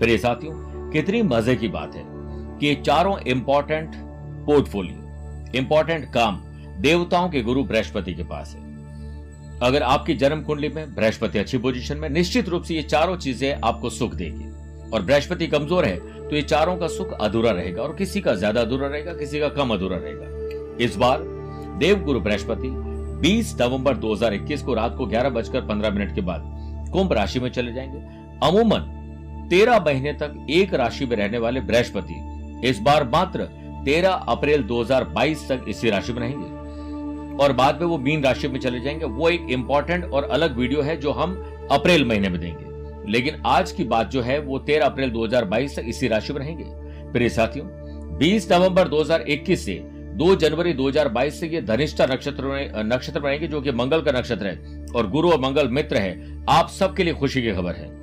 प्रिय साथियों, कितनी मज़े की बात है कि चारों इंपॉर्टेंट पोर्टफोलियो इंपॉर्टेंट काम देवताओं के गुरु बृहस्पति के पास है। अगर आपकी जन्म कुंडली में बृहस्पति अच्छी पोजीशन में, निश्चित रूप से ये चारों चीज़ें आपको सुख देगी। और बृहस्पति कमज़ोर है तो ये चारों का सुख अधूरा रहेगा और किसी का ज़्यादा अधूरा रहेगा, किसी का कम अधूरा रहेगा। इस बार देवगुरु बृहस्पति 20 नवंबर 2021 को रात को ग्यारह बजकर पंद्रह मिनट के बाद कुंभ राशि में चले जाएँगे। अमूमन तेरह महीने तक एक राशि में रहने वाले बृहस्पति, इस बार मात्र 13 अप्रैल 2022 तक इसी राशि में रहेंगे। और बाद में वो मीन राशि में चले जाएँगे। वो एक इंपॉर्टेंट और अलग वीडियो है जो हम अप्रैल महीने में देंगे। लेकिन आज की बात जो है, वो 13 अप्रैल 2022 तक इसी राशि में रहेंगे। प्रिय साथियों 20 नवंबर 2021 से 2 जनवरी 2022 से ये धनिष्ठा नक्षत्र नक्षत्र बनेंगे जो कि मंगल का नक्षत्र है और गुरु और मंगल मित्र है। आप सबके लिए खुशी की खबर है।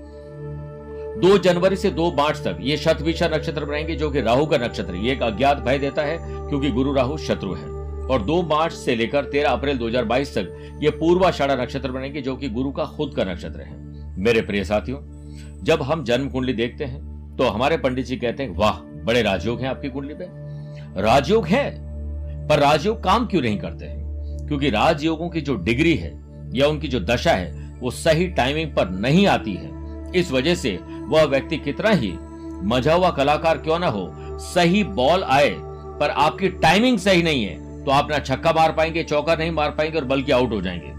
2 जनवरी से दो मार्च तक ये शतविशा नक्षत्र बनाएँगे जो कि राहु का नक्षत्र ये एक अज्ञात भय देता है, क्योंकि गुरु राहु शत्रु है। और 2 मार्च से लेकर 13 अप्रैल 2022 तक ये पूर्वाषाढ़ा नक्षत्र बनेंगे, जो कि गुरु का खुद का नक्षत्र है। मेरे प्रिय साथियों, जब हम जन्म कुंडली देखते हैं तो हमारे पंडित जी कहते हैं, वाह, बड़े राजयोग हैं आपकी कुंडली में। राजयोग है, पर राजयोग काम क्यों नहीं करते हैं? क्योंकि राजयोगों की जो डिग्री है या उनकी जो दशा है, वो सही टाइमिंग पर नहीं आती है। इस वजह से वह व्यक्ति कितना ही मज़ा हुआ कलाकार क्यों ना हो सही बॉल आए पर आपकी टाइमिंग सही नहीं है तो आप ना छक्का मार पाएँगे चौका नहीं मार पाएँगे और बल्कि आउट हो जाएँगे।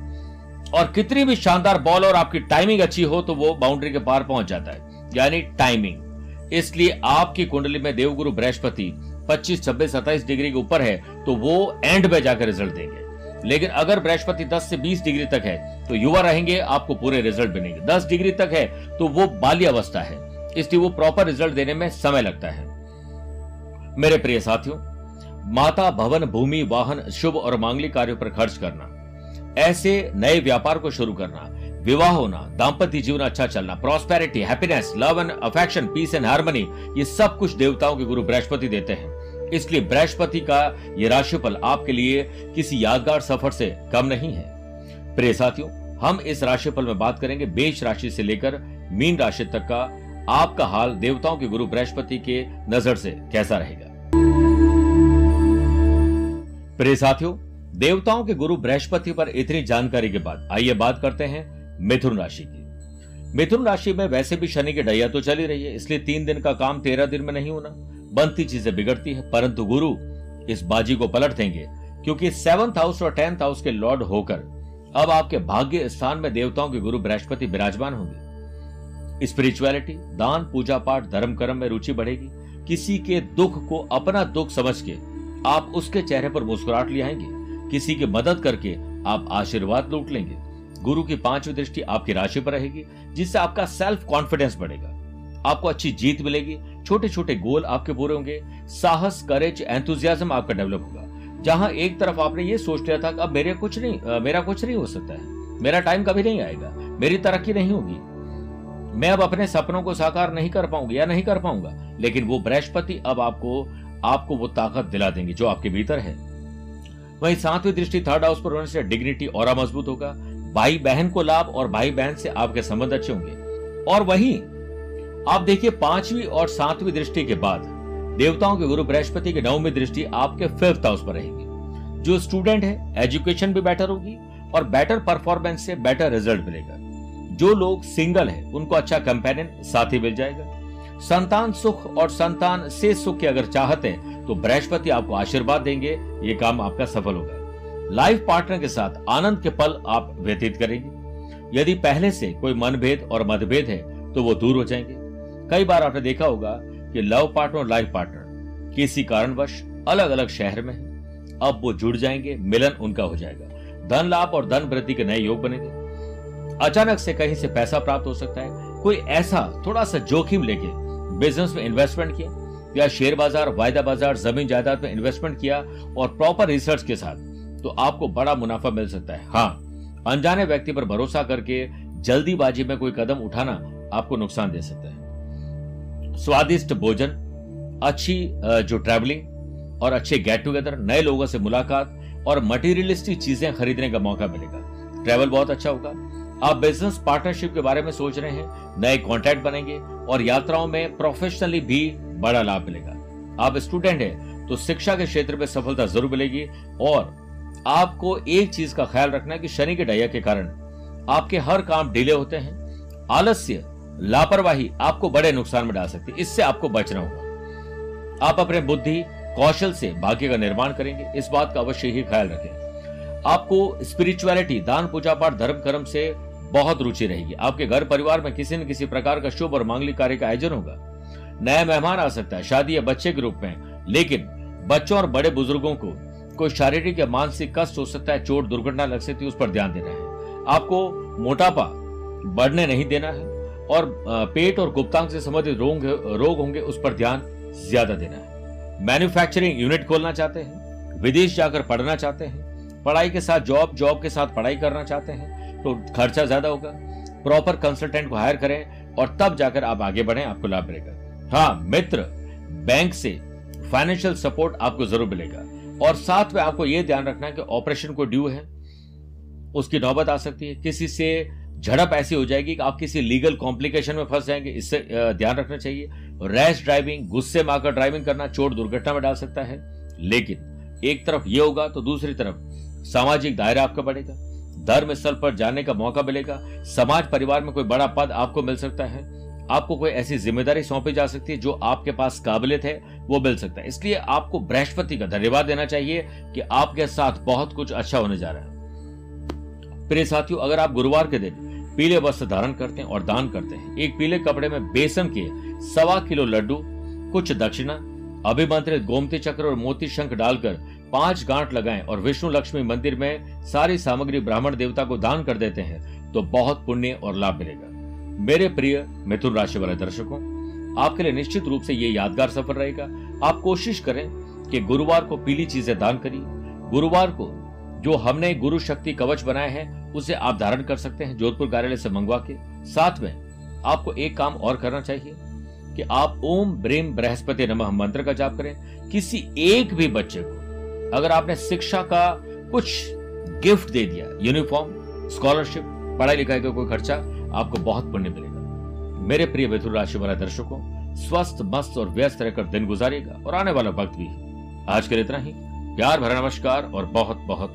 और कितनी भी शानदार बॉल और आपकी टाइमिंग अच्छी हो तो वो बाउंड्री के पार पहुँच जाता है यानी टाइमिंग इसलिए आपकी कुंडली में देवगुरु बृहस्पति 25, 26, 27 डिग्री के ऊपर है तो वो एंड में जाकर रिज़ल्ट देंगे। लेकिन अगर बृहस्पति 10 से 20 डिग्री तक है तो युवा रहेंगे, आपको पूरे रिज़ल्ट मिलेंगे। 10 डिग्री तक है तो वो बाल्य अवस्था है। इसलिए वो प्रॉपर रिज़ल्ट देने में समय लगता है। मेरे प्रिय साथियों, माता भवन, भूमि, वाहन, शुभ और मांगलिक कार्यों पर खर्च करना, ऐसे नए व्यापार को शुरू करना, विवाह होना दाम्पत्य जीवन अच्छा चलना prosperity happiness love and affection peace and harmony ये सब कुछ देवताओं के गुरु बृहस्पति देते हैं। इसलिए बृहस्पति का ये राशिफल आपके लिए किसी यादगार सफ़र से कम नहीं है। प्रिय साथियों, हम इस राशिफल में बात करेंगे बेच राशि से लेकर मीन राशि तक का आपका हाल देवताओं के गुरु बृहस्पति के नज़र से कैसा रहेगा। प्रिय साथियों, देवताओं के गुरु बृहस्पति पर इतनी जानकारी के बाद आइए बात करते हैं मिथुन राशि की। मिथुन राशि में वैसे भी शनि की डैया तो चली रही है, इसलिए तीन दिन का काम तेरह दिन में नहीं होना। बनती चीज़ें बिगड़ती है, परंतु गुरु इस बाजी को पलट देंगे, क्योंकि सेवंथ हाउस और टेंथ हाउस के लॉर्ड होकर अब आपके भाग्य स्थान में देवताओं के गुरु बृहस्पति विराजमान होंगे। स्पिरिचुअलिटी दान, पूजा पाठ, धर्म कर्म में रुचि बढ़ेगी। किसी के दुख को अपना दुख समझ के आप उसके चेहरे पर मुस्कुराहट ले आएँगे। किसी की मदद करके आप आशीर्वाद लूट लेंगे। गुरु की पांचवी दृष्टि आपकी राशि पर रहेगी, जिससे आपका सेल्फ कॉन्फिडेंस बढ़ेगा। आपको अच्छी जीत मिलेगी छोटे छोटे गोल आपके पूरे होंगे। साहस करेज एंथुजियाज्म आपका डेवलप होगा। जहाँ एक तरफ़ आपने ये सोच लिया था कि अब मेरे कुछ नहीं आ, मेरा कुछ नहीं हो सकता है। मेरा टाइम कभी नहीं आएगा। मेरी तरक्की नहीं होगी। मैं अब अपने सपनों को साकार नहीं कर पाऊँगी या नहीं कर पाऊँगा लेकिन वो बृहस्पति अब आपको आपको वो ताकत दिला देंगे जो आपके भीतर है। वही सातवीं दृष्टि थर्ड हाउस पर होने से डिग्निटी और मज़बूत होगा। भाई बहन को लाभ और भाई बहन से आपके संबंध अच्छे होंगे। और वही आप देखिए पांचवी और सातवीं दृष्टि के बाद, देवताओं के गुरु बृहस्पति की नवमी दृष्टि आपके फिफ्थ हाउस पर रहेगी। जो स्टूडेंट है एजुकेशन भी बेटर होगी और बेटर परफॉर्मेंस से बेटर रिज़ल्ट मिलेगा। जो लोग सिंगल है, उनको अच्छा कंपेनियन साथी मिल जाएगा। संतान सुख और संतान से सुख की अगर चाहते हैं तो बृहस्पति आपको आशीर्वाद देंगे। ये काम आपका सफल होगा। लाइफ पार्टनर के साथ आनंद के पल आप व्यतीत करेंगे। यदि पहले से कोई मनभेद और मतभेद है तो वो दूर हो जाएँगे। कई बार आपने देखा होगा कि लव पार्टनर और लाइफ पार्टनर किसी कारणवश अलग अलग शहर में है। अब वो जुड़ जाएँगे, मिलन उनका हो जाएगा। धन लाभ और धन वृद्धि के नए योग बनेंगे। अचानक से कहीं से पैसा प्राप्त हो सकता है। कोई ऐसा थोड़ा सा जोखिम लेके बिज़नेस में इन्वेस्टमेंट किया या शेयर बाज़ार, वायदा बाज़ार, ज़मीन जायदाद में इन्वेस्टमेंट किया और प्रॉपर रिसर्च के साथ तो आपको बड़ा मुनाफा मिल सकता है। हाँ अनजाने व्यक्ति पर भरोसा करके जल्दीबाजी में कोई कदम उठाना आपको नुकसान दे सकता है। स्वादिष्ट भोजन, अच्छी जो ट्रैवलिंग और अच्छे गेट टुगेदर नए लोगों से मुलाकात और मटेरियलिस्टिक चीज़ें खरीदने का मौका मिलेगा। ट्रैवल बहुत अच्छा होगा। आप बिज़नेस पार्टनरशिप के बारे में सोच रहे हैं, नए कॉन्ट्रैक्ट बनेंगे और यात्राओं में प्रोफेशनली भी बड़ा लाभ मिलेगा। आप स्टूडेंट हैं तो शिक्षा के क्षेत्र में सफलता ज़रूर मिलेगी और आपको एक चीज़ का ख्याल रखना है कि शनि के डैया के कारण आपके हर काम डिले होते हैं। आलस्य लापरवाही आपको बड़े नुकसान में डाल सकती है। इससे आपको बचना होगा। आप अपने बुद्धि, कौशल से भाग्य का निर्माण करेंगे। इस बात का अवश्य ही ख्याल रखें। आपको स्पिरिचुअलिटी दान, पूजा पाठ, धर्म, कर्म से बहुत रुचि रहेगी। आपके घर परिवार में किसी न किसी प्रकार का शुभ और मांगलिक कार्य का आयोजन होगा। नया मेहमान आ सकता है, शादी या बच्चे के रूप में। लेकिन बच्चों और बड़े बुज़ुर्गों को कोई शारीरिक या मानसिक कष्ट हो सकता है, चोट, दुर्घटना लग सकती है, उस पर ध्यान देना है। आपको मोटापा बढ़ने नहीं देना है। और पेट और गुप्तांग से संबंधित रोग रोग होंगे, उस पर ध्यान ज़्यादा देना है। मैन्युफैक्चरिंग यूनिट खोलना चाहते हैं, विदेश जाकर पढ़ना चाहते हैं, पढ़ाई के साथ जॉब जॉब के साथ पढ़ाई करना चाहते हैं तो खर्चा ज़्यादा होगा। प्रॉपर कंसल्टेंट को हायर करें और तब जाकर आप आगे बढ़े, आपको लाभ मिलेगा। हाँ मित्र, बैंक से फाइनेंशियल सपोर्ट आपको ज़रूर मिलेगा। और साथ में आपको यह ध्यान रखना है कि ऑपरेशन को ड्यू है, उसकी नौबत आ सकती है। किसी से झड़प ऐसी हो जाएगी कि आप किसी लीगल कॉम्प्लिकेशन में फंस जाएँगे। इससे ध्यान रखना चाहिए। रैश ड्राइविंग गुस्से में आकर ड्राइविंग करना चोट दुर्घटना में डाल सकता है। लेकिन एक तरफ़ ये होगा तो दूसरी तरफ़ सामाजिक दायरा आपका बढ़ेगा। धर्म स्थल पर जाने का मौका मिलेगा। समाज परिवार में कोई बड़ा पद आपको मिल सकता है। आपको कोई ऐसी ज़िम्मेदारी सौंपी जा सकती है जो आपके पास काबिलियत है, वो मिल सकता है। इसलिए आपको बृहस्पति का धन्यवाद देना चाहिए कि आपके साथ बहुत कुछ अच्छा होने जा रहा है। प्रिय साथियों, अगर आप गुरुवार के दिन पीले वस्त्र धारण करते हैं और दान करते हैं। एक पीले कपड़े में बेसन के सवा किलो लड्डू, कुछ दक्षिणा, अभिमंत्रित गोमती चक्र और मोती शंख डालकर पाँच गांठ लगाएँ और विष्णु लक्ष्मी मंदिर में सारी सामग्री ब्राह्मण देवता को दान कर देते हैं तो बहुत पुण्य और लाभ मिलेगा। मेरे प्रिय मिथुन राशि वाले दर्शकों, आपके लिए निश्चित रूप से ये यादगार सफ़र रहेगा। आप कोशिश करें कि गुरुवार को पीली चीज़ें दान करिए। गुरुवार को जो हमने गुरु शक्ति कवच बनाए हैं, उसे आप धारण कर सकते हैं जोधपुर कार्यालय से मंगवा के। साथ में आपको एक काम और करना चाहिए कि आप ओम ब्रेम बृहस्पति नमः मंत्र का जाप करें। किसी एक भी बच्चे को अगर आपने शिक्षा का कुछ गिफ्ट दे दिया यूनिफॉर्म स्कॉलरशिप पढ़ाई लिखाई का कोई खर्चा, आपको बहुत पुण्य मिलेगा। मेरे प्रिय मिथुन राशि वाले दर्शकों, स्वस्थ, मस्त और व्यस्त रहकर दिन गुजारेगा और आने वाला वक्त भी। आज के लिए इतना ही। प्यार भरा नमस्कार और बहुत बहुत